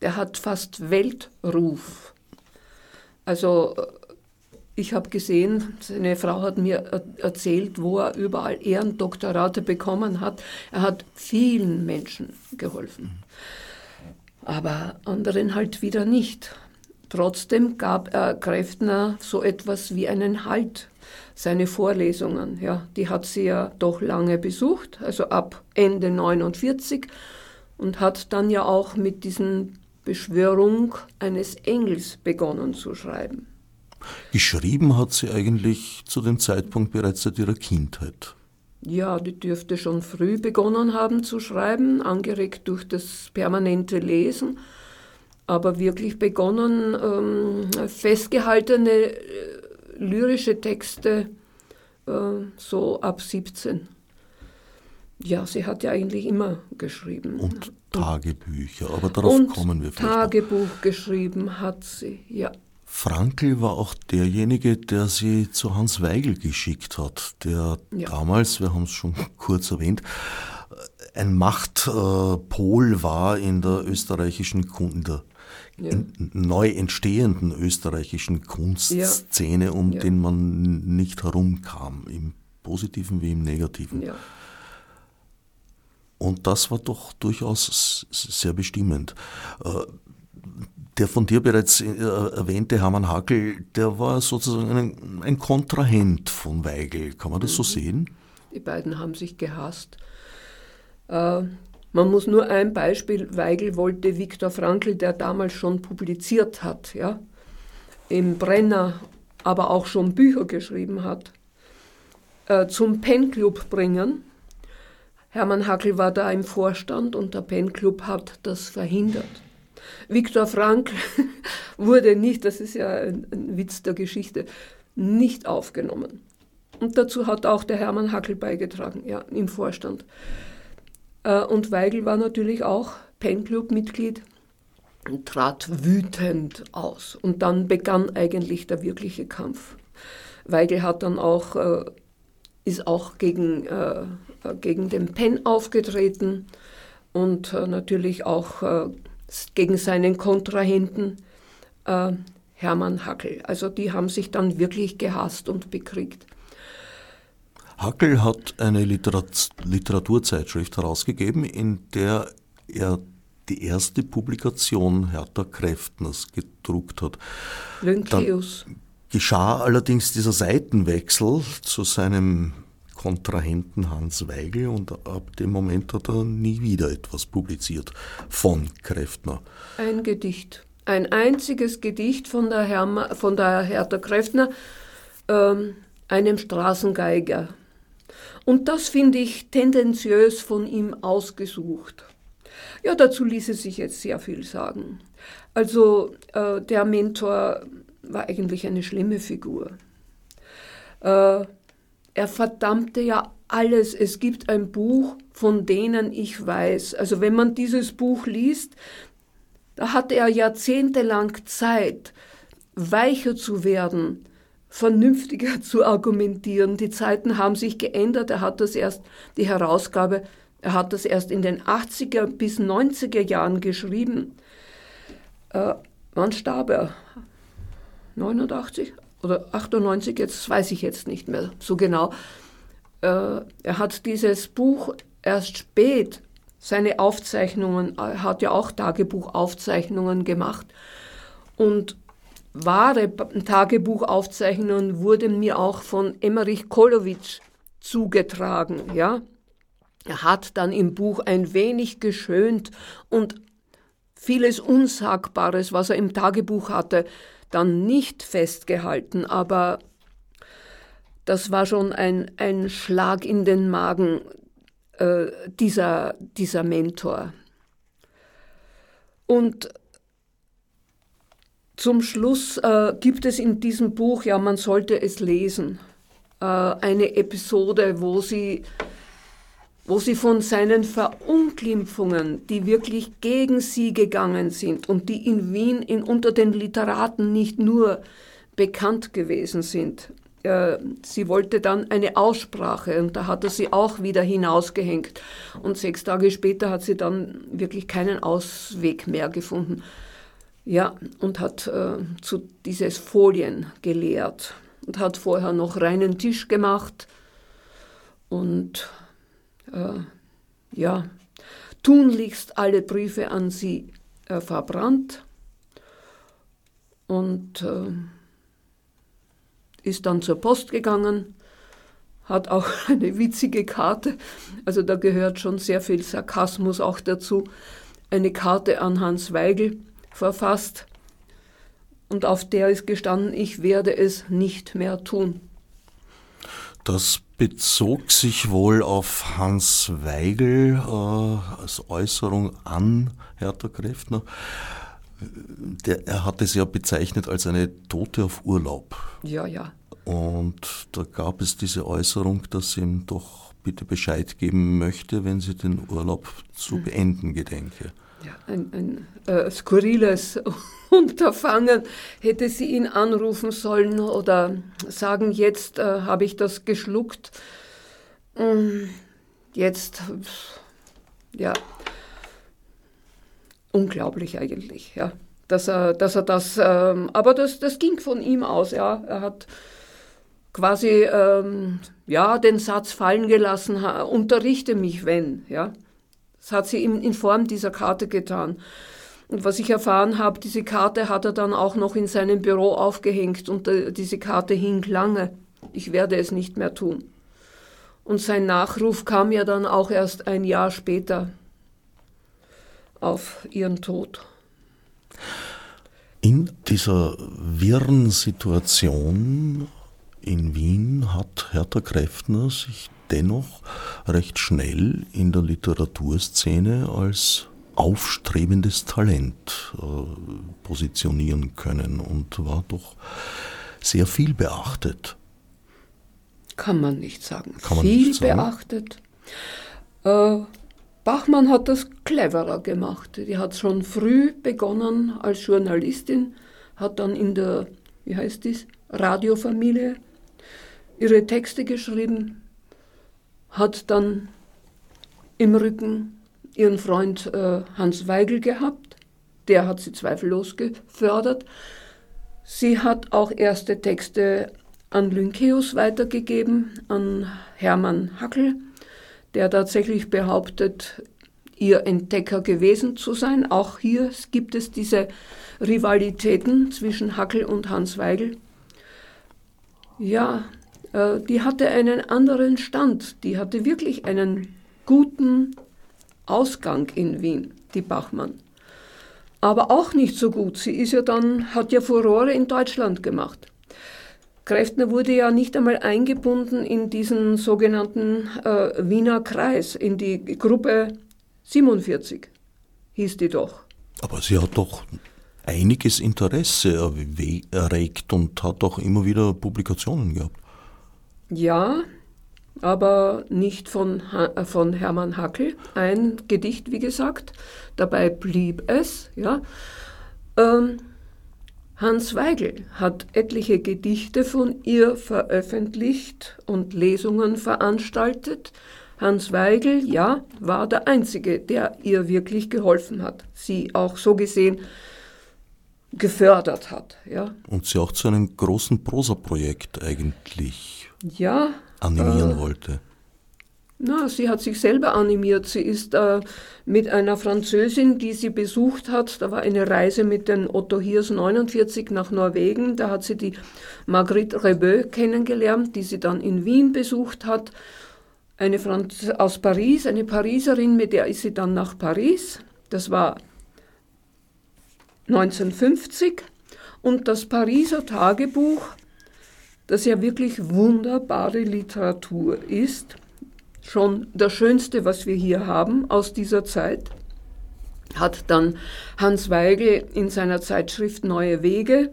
Der hat fast Weltruf. Also äh, ich habe gesehen, seine Frau hat mir erzählt, wo er überall Ehrendoktorate bekommen hat. Er hat vielen Menschen geholfen, aber anderen halt wieder nicht. Trotzdem gab er Kräftner so etwas wie einen Halt. Seine Vorlesungen, ja, die hat sie ja doch lange besucht, also ab Ende 49 und hat dann ja auch mit diesen Beschwörung eines Engels begonnen zu schreiben. Geschrieben hat sie eigentlich zu dem Zeitpunkt bereits seit ihrer Kindheit. Ja, die dürfte schon früh begonnen haben zu schreiben, angeregt durch das permanente Lesen, aber wirklich begonnen, ähm, festgehaltene äh, lyrische Texte äh, so ab 17. Ja, sie hat ja eigentlich immer geschrieben. Und Tagebücher, aber darauf Und kommen wir vielleicht. Tagebuch noch. geschrieben hat sie, ja. Frankl war auch derjenige, der sie zu Hans Weigel geschickt hat, der Ja. damals, wir haben es schon kurz erwähnt, ein Machtpol war in der österreichischen in der Ja. neu entstehenden österreichischen Kunstszene, um Ja. den man nicht herumkam, im Positiven wie im Negativen. Und das war doch durchaus sehr bestimmend. Der von dir bereits äh, erwähnte Hermann Hackel, der war sozusagen ein, ein Kontrahent von Weigel. Kann man das so sehen? Die beiden haben sich gehasst. Äh, man muss nur ein Beispiel, Weigel wollte Viktor Frankl, der damals schon publiziert hat, ja, im Brenner, aber auch schon Bücher geschrieben hat, äh, zum Penclub bringen. Hermann Hackel war da im Vorstand und der Penclub hat das verhindert. Viktor Frankl wurde nicht, das ist ja ein, ein Witz der Geschichte, nicht aufgenommen. Und dazu hat auch der Hermann Hackel beigetragen, ja, im Vorstand. Äh, Und Weigel war natürlich auch Penclub-Mitglied und trat wütend aus. Und dann begann eigentlich der wirkliche Kampf. Weigel hat dann auch, äh, ist auch gegen, äh, gegen den Penn aufgetreten und natürlich auch gegen seinen Kontrahenten äh, Hermann Hackel. Also die haben sich dann wirklich gehasst und bekriegt. Hackel hat eine Literat Literaturzeitschrift herausgegeben, in der er die erste Publikation Hertha Kräftners gedruckt hat. Lynkeus. Geschah allerdings dieser Seitenwechsel zu seinem Kontrahenten Hans Weigel und ab dem Moment hat er nie wieder etwas publiziert von Kräftner. Ein Gedicht. Ein einziges Gedicht von der, Herma, von der Hertha Kräftner, ähm, einem Straßengeiger. Und das finde ich tendenziös von ihm ausgesucht. Ja, dazu ließe sich jetzt sehr viel sagen. Also äh, der Mentor war eigentlich eine schlimme Figur. Äh, er verdammte ja alles. Es gibt ein Buch, von denen ich weiß. Also wenn man dieses Buch liest, da hatte er jahrzehntelang Zeit, weicher zu werden, vernünftiger zu argumentieren. Die Zeiten haben sich geändert. Er hat das erst, die Herausgabe, er hat das erst in den 80er bis 90er Jahren geschrieben. Äh, wann starb er? 89 oder 98, jetzt weiß ich jetzt nicht mehr so genau. Äh, er hat dieses Buch erst spät, seine Aufzeichnungen, er hat ja auch Tagebuchaufzeichnungen gemacht. Und wahre Tagebuchaufzeichnungen wurden mir auch von Emmerich Kolowitsch zugetragen. Ja? Er hat dann im Buch ein wenig geschönt und vieles Unsagbares, was er im Tagebuch hatte, dann nicht festgehalten, aber das war schon ein, ein Schlag in den Magen äh, dieser, dieser Mentor. Und zum Schluss äh, gibt es in diesem Buch, ja, man sollte es lesen, äh, eine Episode, wo sie, wo sie von seinen Verunglimpfungen, die wirklich gegen sie gegangen sind und die in Wien in, unter den Literaten nicht nur bekannt gewesen sind, äh, sie wollte dann eine Aussprache und da hat er sie auch wieder hinausgehängt. Und sechs Tage später hat sie dann wirklich keinen Ausweg mehr gefunden. Ja, und hat äh, zu dieses Folien gelehrt und hat vorher noch reinen Tisch gemacht und äh, ja, tunlichst alle Briefe an sie äh, verbrannt. Und äh, ist dann zur Post gegangen, hat auch eine witzige Karte, also da gehört schon sehr viel Sarkasmus auch dazu, eine Karte an Hans Weigel verfasst. Und auf der ist gestanden, ich werde es nicht mehr tun. Das bezog sich wohl auf Hans Weigel äh, als Äußerung an Hertha Kräftner. Der, er hat es ja bezeichnet als eine Tote auf Urlaub. Ja, ja. Und da gab es diese Äußerung, dass ihm doch bitte Bescheid geben möchte, wenn sie den Urlaub zu mhm. beenden gedenke. Ja, ein, ein äh, skurriles Unterfangen. Hätte sie ihn anrufen sollen oder sagen, jetzt äh, habe ich das geschluckt. Ähm, jetzt, ja, unglaublich eigentlich, ja. Dass er, dass er das, ähm, aber das, das ging von ihm aus, ja. Er hat quasi, ähm, ja, den Satz fallen gelassen, unterrichte mich, wenn, ja. Das hat sie in, in Form dieser Karte getan. Und was ich erfahren habe, diese Karte hat er dann auch noch in seinem Büro aufgehängt und äh, diese Karte hing lange. Ich werde es nicht mehr tun. Und sein Nachruf kam ja dann auch erst ein Jahr später auf ihren Tod. In dieser wirren Situation in Wien hat Hertha Kräftner sich dennoch recht schnell in der Literaturszene als aufstrebendes Talent äh, positionieren können und war doch sehr viel beachtet. Kann man nicht sagen. Kann man viel nicht sagen. beachtet. Äh, Bachmann hat das cleverer gemacht. Die hat schon früh begonnen als Journalistin, hat dann in der, wie heißt dies, Radiofamilie ihre Texte geschrieben, hat dann im Rücken ihren Freund äh, Hans Weigel gehabt. Der hat sie zweifellos gefördert. Sie hat auch erste Texte an Lynkeus weitergegeben, an Hermann Hackel, der tatsächlich behauptet, ihr Entdecker gewesen zu sein. Auch hier gibt es diese Rivalitäten zwischen Hackel und Hans Weigel. Ja, äh, die hatte einen anderen Stand. Die hatte wirklich einen guten Ausgang in Wien, die Bachmann. Aber auch nicht so gut. Sie ist ja dann, hat ja Furore in Deutschland gemacht. Kräftner wurde ja nicht einmal eingebunden in diesen sogenannten äh, Wiener Kreis, in die Gruppe 47, hieß die doch. Aber sie hat doch einiges Interesse erregt und hat doch immer wieder Publikationen gehabt. Ja, aber nicht von, äh, von Hermann Hackel. Ein Gedicht, wie gesagt. Dabei blieb es. Ja. Ähm, Hans Weigel hat etliche Gedichte von ihr veröffentlicht und Lesungen veranstaltet. Hans Weigel, ja, war der Einzige, der ihr wirklich geholfen hat, sie auch so gesehen gefördert hat. Ja. Und sie auch zu einem großen Prosaprojekt eigentlich ja, animieren äh, wollte. Na, sie hat sich selber animiert. Sie ist äh, mit einer Französin, die sie besucht hat, da war eine Reise mit den Otto Hiers 49 nach Norwegen, da hat sie die Marguerite Rebeu kennengelernt, die sie dann in Wien besucht hat. Eine Franz aus Paris, eine Pariserin, mit der ist sie dann nach Paris. Das war 1950. Und das Pariser Tagebuch das ja wirklich wunderbare Literatur ist, schon das Schönste, was wir hier haben aus dieser Zeit, hat dann Hans Weigel in seiner Zeitschrift Neue Wege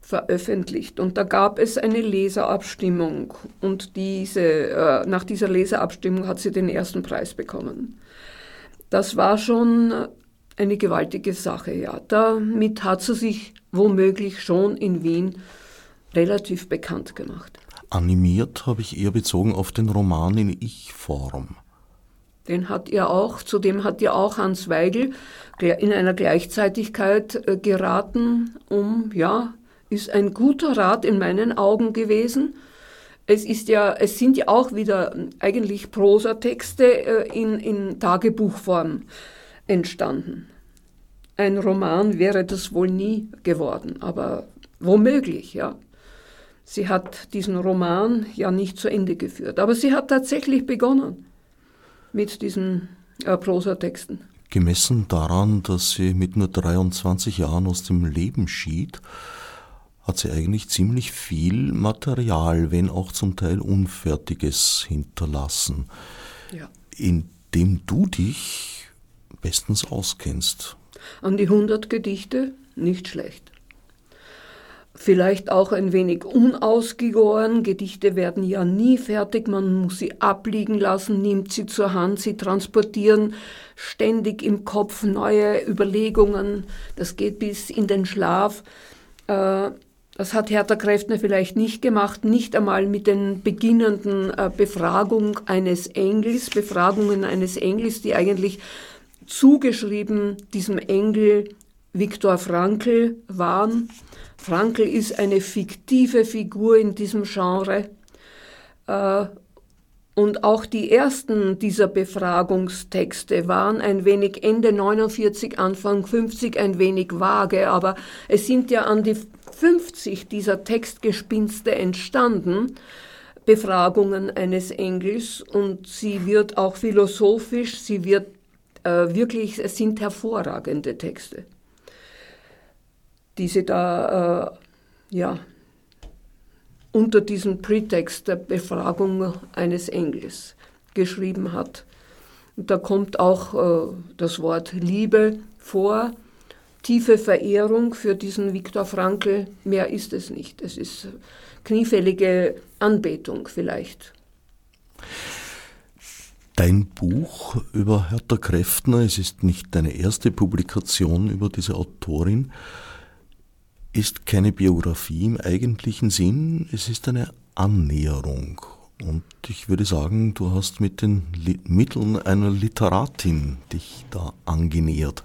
veröffentlicht. Und da gab es eine Leserabstimmung. Und diese, äh, nach dieser Leserabstimmung hat sie den ersten Preis bekommen. Das war schon eine gewaltige Sache, ja. Damit hat sie sich womöglich schon in Wien relativ bekannt gemacht. Animiert habe ich eher bezogen auf den Roman in Ich-Form. Den hat ihr auch, zudem hat ihr auch Hans Weigel in einer Gleichzeitigkeit äh, geraten, um, ja, ist ein guter Rat in meinen Augen gewesen. Es ist ja, es sind ja auch wieder eigentlich Prosatexte äh, in, in Tagebuchform entstanden. Ein Roman wäre das wohl nie geworden, aber womöglich, ja. Sie hat diesen Roman ja nicht zu Ende geführt, aber sie hat tatsächlich begonnen mit diesen äh, Prosatexten. Gemessen daran, dass sie mit nur 23 Jahren aus dem Leben schied, hat sie eigentlich ziemlich viel Material, wenn auch zum Teil Unfertiges hinterlassen, ja. in dem du dich bestens auskennst. An die 100 Gedichte nicht schlecht. Vielleicht auch ein wenig unausgegoren. Gedichte werden ja nie fertig, man muss sie abliegen lassen, nimmt sie zur Hand, sie transportieren ständig im Kopf neue Überlegungen, das geht bis in den Schlaf. Äh, das hat Hertha Kräftner vielleicht nicht gemacht, nicht einmal mit den beginnenden äh, Befragung eines Engels, Befragungen eines Engels, die eigentlich zugeschrieben diesem Engel Viktor Frankl waren. Frankl ist eine fiktive Figur in diesem Genre. Äh, und auch die ersten dieser Befragungstexte waren ein wenig Ende 49, Anfang 50 ein wenig vage, aber es sind ja an die 50 dieser Textgespinste entstanden, Befragungen eines Engels, und sie wird auch philosophisch, sie wird äh, wirklich, es sind hervorragende Texte die sie da äh, ja, unter diesem Prätext der Befragung eines Engels geschrieben hat. Und da kommt auch äh, das Wort Liebe vor, tiefe Verehrung für diesen Viktor Frankl, mehr ist es nicht. Es ist kniefällige Anbetung vielleicht. Dein Buch über Hertha Kräftner, es ist nicht deine erste Publikation über diese Autorin, ist keine Biografie im eigentlichen Sinn, es ist eine Annäherung. Und ich würde sagen, du hast mit den Mitteln einer Literatin dich da angenähert.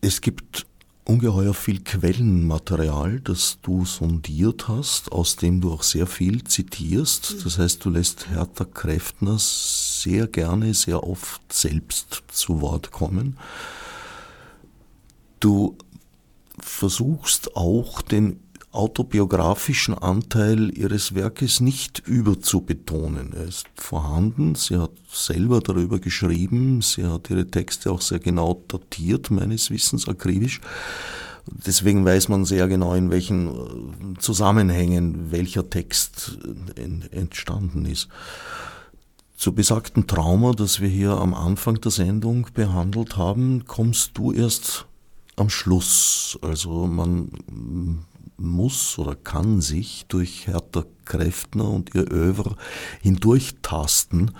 Es gibt ungeheuer viel Quellenmaterial, das du sondiert hast, aus dem du auch sehr viel zitierst. Das heißt, du lässt Hertha Kräftner sehr gerne, sehr oft selbst zu Wort kommen. Du versuchst auch den autobiografischen Anteil ihres Werkes nicht überzubetonen. Er ist vorhanden, sie hat selber darüber geschrieben, sie hat ihre Texte auch sehr genau datiert, meines Wissens akribisch. Deswegen weiß man sehr genau, in welchen äh, Zusammenhängen welcher Text entstanden ist. Zu besagten Trauma, das wir hier am Anfang der Sendung behandelt haben, kommst du erst am Schluss. Also man muss oder kann sich durch Hertha Kräftner und ihr Övre hindurchtasten,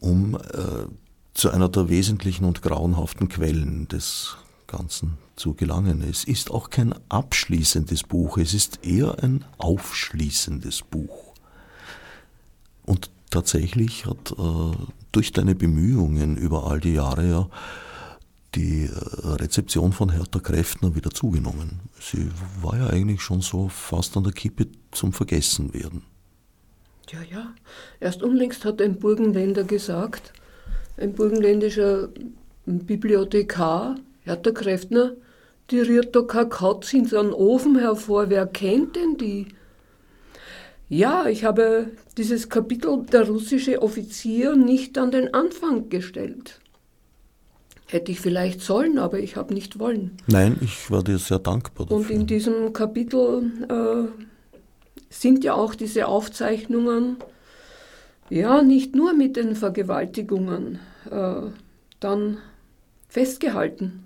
um äh, zu einer der wesentlichen und grauenhaften Quellen des Ganzen zu gelangen. Es ist auch kein abschließendes Buch, es ist eher ein aufschließendes Buch. Und tatsächlich hat äh, durch deine Bemühungen über all die Jahre ja die Rezeption von Hertha Kräftner wieder zugenommen. Sie war ja eigentlich schon so fast an der Kippe zum Vergessenwerden. Ja, ja. Erst unlängst hat ein Burgenländer gesagt, ein burgenländischer Bibliothekar, Hertha Kräftner, die rührt doch kein Katz in so einen Ofen hervor. Wer kennt denn die? Ja, ich habe dieses Kapitel Der russische Offizier nicht an den Anfang gestellt. Hätte ich vielleicht sollen, aber ich habe nicht wollen. Nein, ich war dir sehr dankbar dafür. Und in diesem Kapitel äh, sind ja auch diese Aufzeichnungen, ja, nicht nur mit den Vergewaltigungen, äh, dann festgehalten.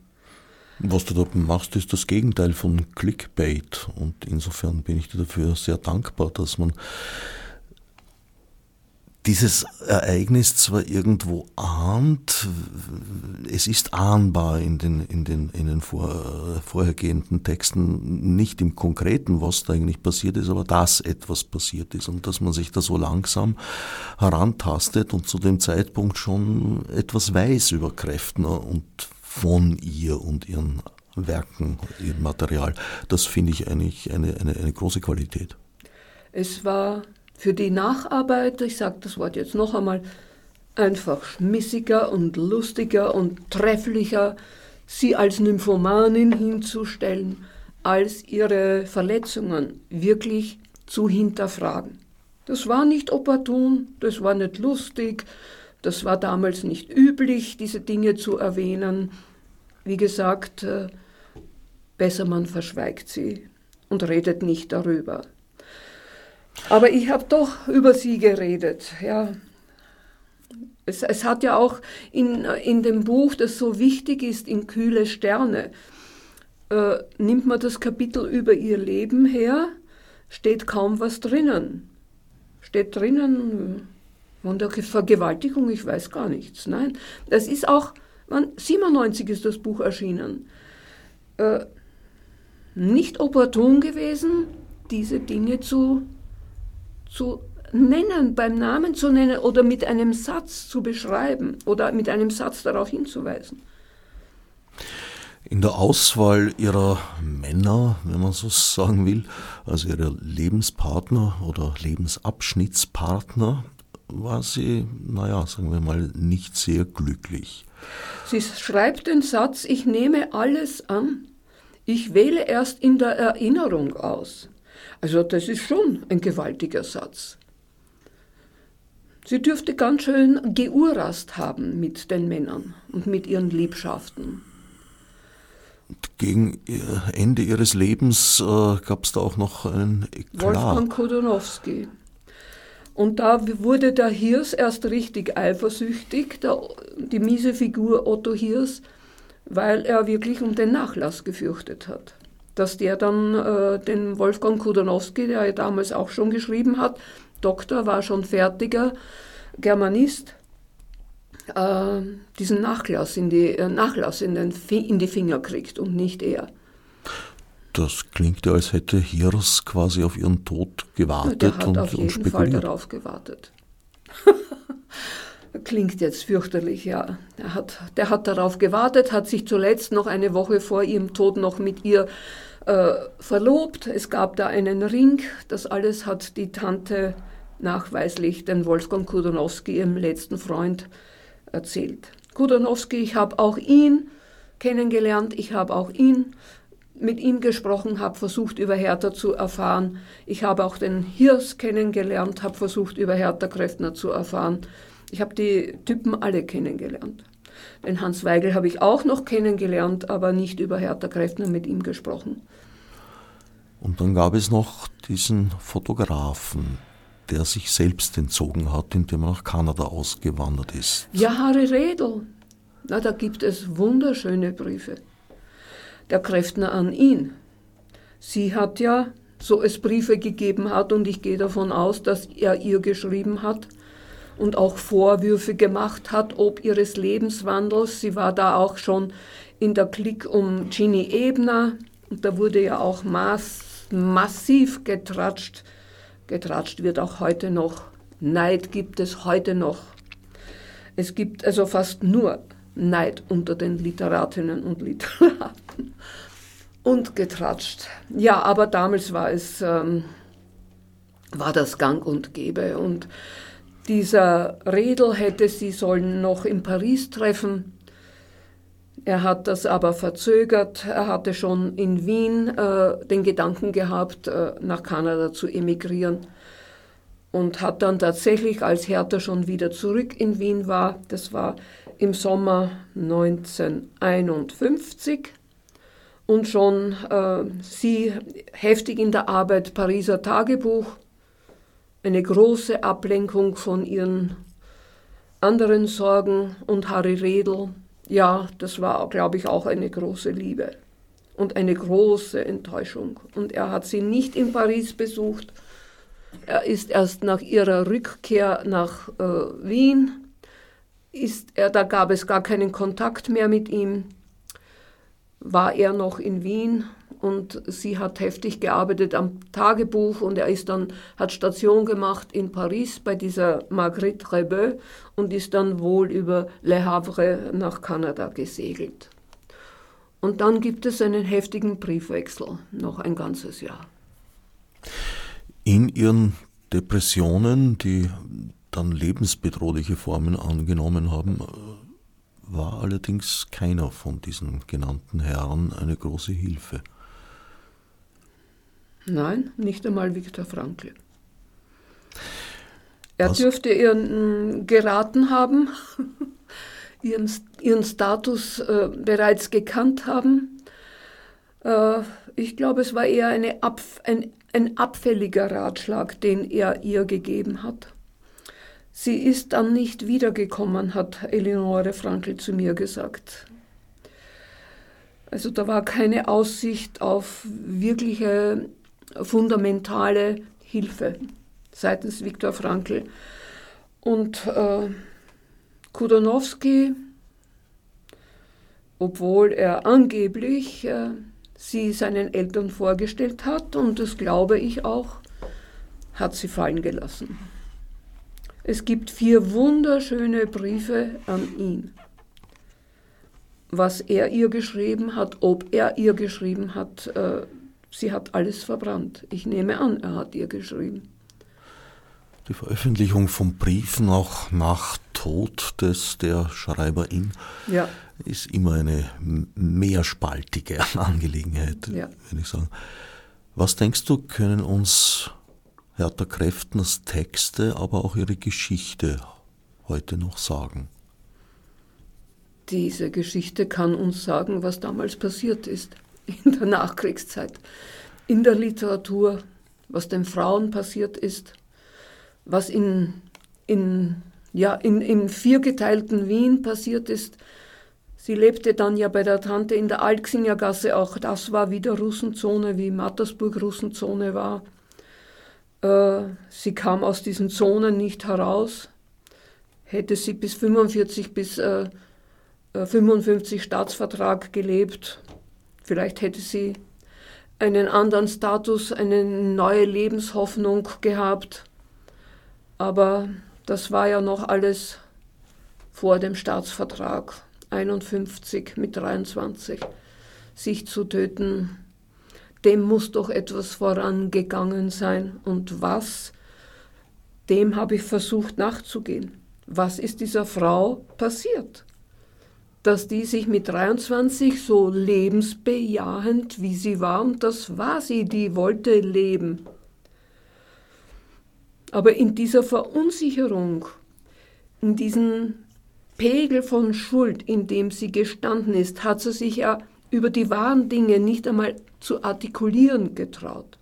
Was du da machst, ist das Gegenteil von Clickbait. Und insofern bin ich dir dafür sehr dankbar, dass man dieses Ereignis zwar irgendwo ahnt, es ist ahnbar in den, in den, in den vor, vorhergehenden Texten, nicht im Konkreten, was da eigentlich passiert ist, aber dass etwas passiert ist und dass man sich da so langsam herantastet und zu dem Zeitpunkt schon etwas weiß über Kräftner und von ihr und ihren Werken, ihrem Material. Das finde ich eigentlich eine, eine, eine große Qualität. Es war für die Nacharbeit, ich sage das Wort jetzt noch einmal, einfach schmissiger und lustiger und trefflicher, sie als Nymphomanin hinzustellen, als ihre Verletzungen wirklich zu hinterfragen. Das war nicht opportun, das war nicht lustig, das war damals nicht üblich, diese Dinge zu erwähnen. Wie gesagt, äh, besser man verschweigt sie und redet nicht darüber. Aber ich habe doch über sie geredet, ja. Es, es, hat ja auch in, in dem Buch, das so wichtig ist, in Kühle Sterne, äh, nimmt man das Kapitel über ihr Leben her, steht kaum was drinnen. Steht drinnen von der Vergewaltigung, ich weiß gar nichts. Nein, das ist auch, 97 ist das Buch erschienen. Äh, nicht opportun gewesen, diese Dinge zu, zu nennen, beim Namen zu nennen oder mit einem Satz zu beschreiben oder mit einem Satz darauf hinzuweisen. In der Auswahl ihrer Männer, wenn man so sagen will, also ihrer Lebenspartner oder Lebensabschnittspartner, war sie, naja, sagen wir mal, nicht sehr glücklich. Sie schreibt den Satz, ich nehme alles an, ich wähle erst in der Erinnerung aus. Also das ist schon ein gewaltiger Satz. Sie dürfte ganz schön geurast haben mit den Männern und mit ihren Liebschaften. Gegen Ende ihres Lebens äh, gab es da auch noch einen Eklat. Wolfgang Kodonowski. Und da wurde der Hirs erst richtig eifersüchtig, der, die miese Figur Otto Hirs, weil er wirklich um den Nachlass gefürchtet hat. Dass der dann äh, den Wolfgang Kodonowski, der ja damals auch schon geschrieben hat, Doktor, war schon fertiger Germanist, äh, diesen Nachlass in die, äh, Nachlass in, den, in die Finger kriegt und nicht er. Das klingt ja, als hätte Hirs quasi auf ihren Tod gewartet der hat und, auf jeden und spekuliert. Fall darauf gewartet. Klingt jetzt fürchterlich, ja. Der hat, der hat darauf gewartet, hat sich zuletzt noch eine Woche vor ihrem Tod noch mit ihr äh, verlobt. Es gab da einen Ring. Das alles hat die Tante nachweislich den Wolfgang Kudonowski, ihrem letzten Freund, erzählt. Kudonowski, ich habe auch ihn kennengelernt, ich habe auch ihn mit ihm gesprochen, habe versucht, über Hertha zu erfahren. Ich habe auch den Hirs kennengelernt, habe versucht, über Hertha Kräftner zu erfahren. Ich habe die Typen alle kennengelernt. Den Hans Weigel habe ich auch noch kennengelernt, aber nicht über Hertha Kräftner mit ihm gesprochen. Und dann gab es noch diesen Fotografen, der sich selbst entzogen hat, indem er nach Kanada ausgewandert ist. Ja, Harry Redl. Na, da gibt es wunderschöne Briefe der Kräftner an ihn. Sie hat ja, so es Briefe gegeben hat, und ich gehe davon aus, dass er ihr geschrieben hat und auch Vorwürfe gemacht hat, ob ihres Lebenswandels. Sie war da auch schon in der Klick um Ginny Ebner und da wurde ja auch mass, massiv getratscht. Getratscht wird auch heute noch. Neid gibt es heute noch. Es gibt also fast nur Neid unter den Literatinnen und Literaten. Und getratscht. Ja, aber damals war es, ähm, war das Gang und Gäbe. Und dieser Redel hätte sie sollen noch in Paris treffen. Er hat das aber verzögert. Er hatte schon in Wien äh, den Gedanken gehabt, äh, nach Kanada zu emigrieren und hat dann tatsächlich, als Hertha schon wieder zurück in Wien war, das war im Sommer 1951 und schon äh, sie heftig in der Arbeit Pariser Tagebuch, eine große Ablenkung von ihren anderen Sorgen und Harry Redl. Ja, das war, glaube ich, auch eine große Liebe und eine große Enttäuschung. Und er hat sie nicht in Paris besucht. Er ist erst nach ihrer Rückkehr nach äh, Wien ist er, da gab es gar keinen Kontakt mehr mit ihm, war er noch in Wien und sie hat heftig gearbeitet am Tagebuch und er ist dann, hat Station gemacht in Paris bei dieser Marguerite Rebeau und ist dann wohl über Le Havre nach Kanada gesegelt. Und dann gibt es einen heftigen Briefwechsel, noch ein ganzes Jahr. In ihren Depressionen, die dann lebensbedrohliche Formen angenommen haben, war allerdings keiner von diesen genannten Herren eine große Hilfe. Nein, nicht einmal Viktor Frankl. Er Was? dürfte ihren geraten haben, ihren, ihren Status äh, bereits gekannt haben. Äh, ich glaube, es war eher eine Abf ein, ein abfälliger Ratschlag, den er ihr gegeben hat. Sie ist dann nicht wiedergekommen, hat Eleonore Frankl zu mir gesagt. Also da war keine Aussicht auf wirkliche fundamentale Hilfe seitens Viktor Frankl. Und äh, Kudanowski, obwohl er angeblich äh, sie seinen Eltern vorgestellt hat, und das glaube ich auch, hat sie fallen gelassen. Es gibt vier wunderschöne Briefe an ihn. Was er ihr geschrieben hat, ob er ihr geschrieben hat, äh, sie hat alles verbrannt. Ich nehme an, er hat ihr geschrieben. Die Veröffentlichung von Briefen auch nach Tod des der Schreiberin ja. ist immer eine mehrspaltige Angelegenheit, ja. würde ich sagen. Was denkst du, können uns Hertha Kräftners Texte, aber auch ihre Geschichte heute noch sagen? Diese Geschichte kann uns sagen, was damals passiert ist in der Nachkriegszeit, in der Literatur, was den Frauen passiert ist, was in, in, ja, in, im viergeteilten Wien passiert ist. Sie lebte dann ja bei der Tante in der Altxingergasse, auch das war wieder Russenzone, wie Mattersburg Russenzone war. Äh, sie kam aus diesen Zonen nicht heraus. Hätte sie bis 45 bis äh, 55 äh, Staatsvertrag gelebt, vielleicht hätte sie einen anderen Status, eine neue Lebenshoffnung gehabt. Aber das war ja noch alles vor dem Staatsvertrag 51 mit 23. Sich zu töten, dem muss doch etwas vorangegangen sein. Und was? Dem habe ich versucht nachzugehen. Was ist dieser Frau passiert? Dass die sich mit 23 so lebensbejahend, wie sie war, und das war sie, die wollte leben. Aber in dieser Verunsicherung, in diesem Pegel von Schuld, in dem sie gestanden ist, hat sie sich ja über die wahren Dinge nicht einmal zu artikulieren getraut.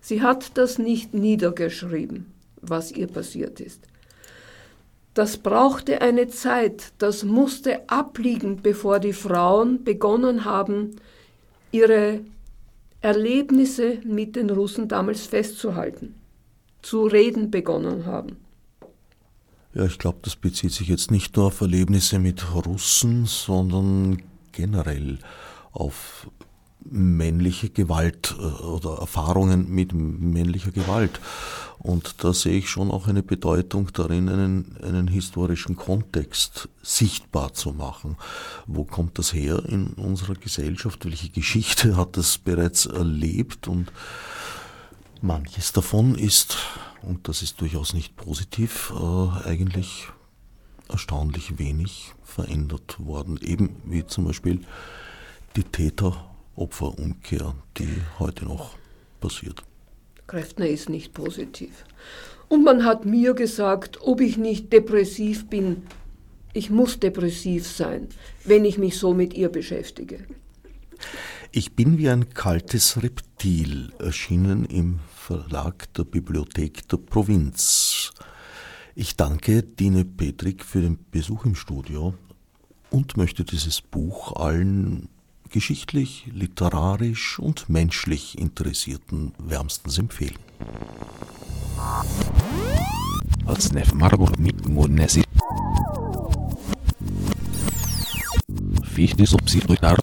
Sie hat das nicht niedergeschrieben, was ihr passiert ist. Das brauchte eine Zeit, das musste abliegen, bevor die Frauen begonnen haben, ihre Erlebnisse mit den Russen damals festzuhalten, zu reden begonnen haben. Ja, ich glaube, das bezieht sich jetzt nicht nur auf Erlebnisse mit Russen, sondern generell auf männliche Gewalt äh, oder Erfahrungen mit männlicher Gewalt. Und da sehe ich schon auch eine Bedeutung darin, einen, einen historischen Kontext sichtbar zu machen. Wo kommt das her in unserer Gesellschaft? Welche Geschichte hat das bereits erlebt? Und manches davon ist, und das ist durchaus nicht positiv, äh, eigentlich erstaunlich wenig verändert worden. Eben wie zum Beispiel die Täter-Opfer-Umkehr, die heute noch passiert. Kräftner ist nicht positiv. Und man hat mir gesagt, ob ich nicht depressiv bin. Ich muss depressiv sein, wenn ich mich so mit ihr beschäftige. Ich bin wie ein kaltes Reptil, erschienen im Verlag der Bibliothek der Provinz. Ich danke Dine Petrik für den Besuch im Studio und möchte dieses Buch allen geschichtlich, literarisch und menschlich Interessierten wärmstens empfehlen. Fichte subsidiar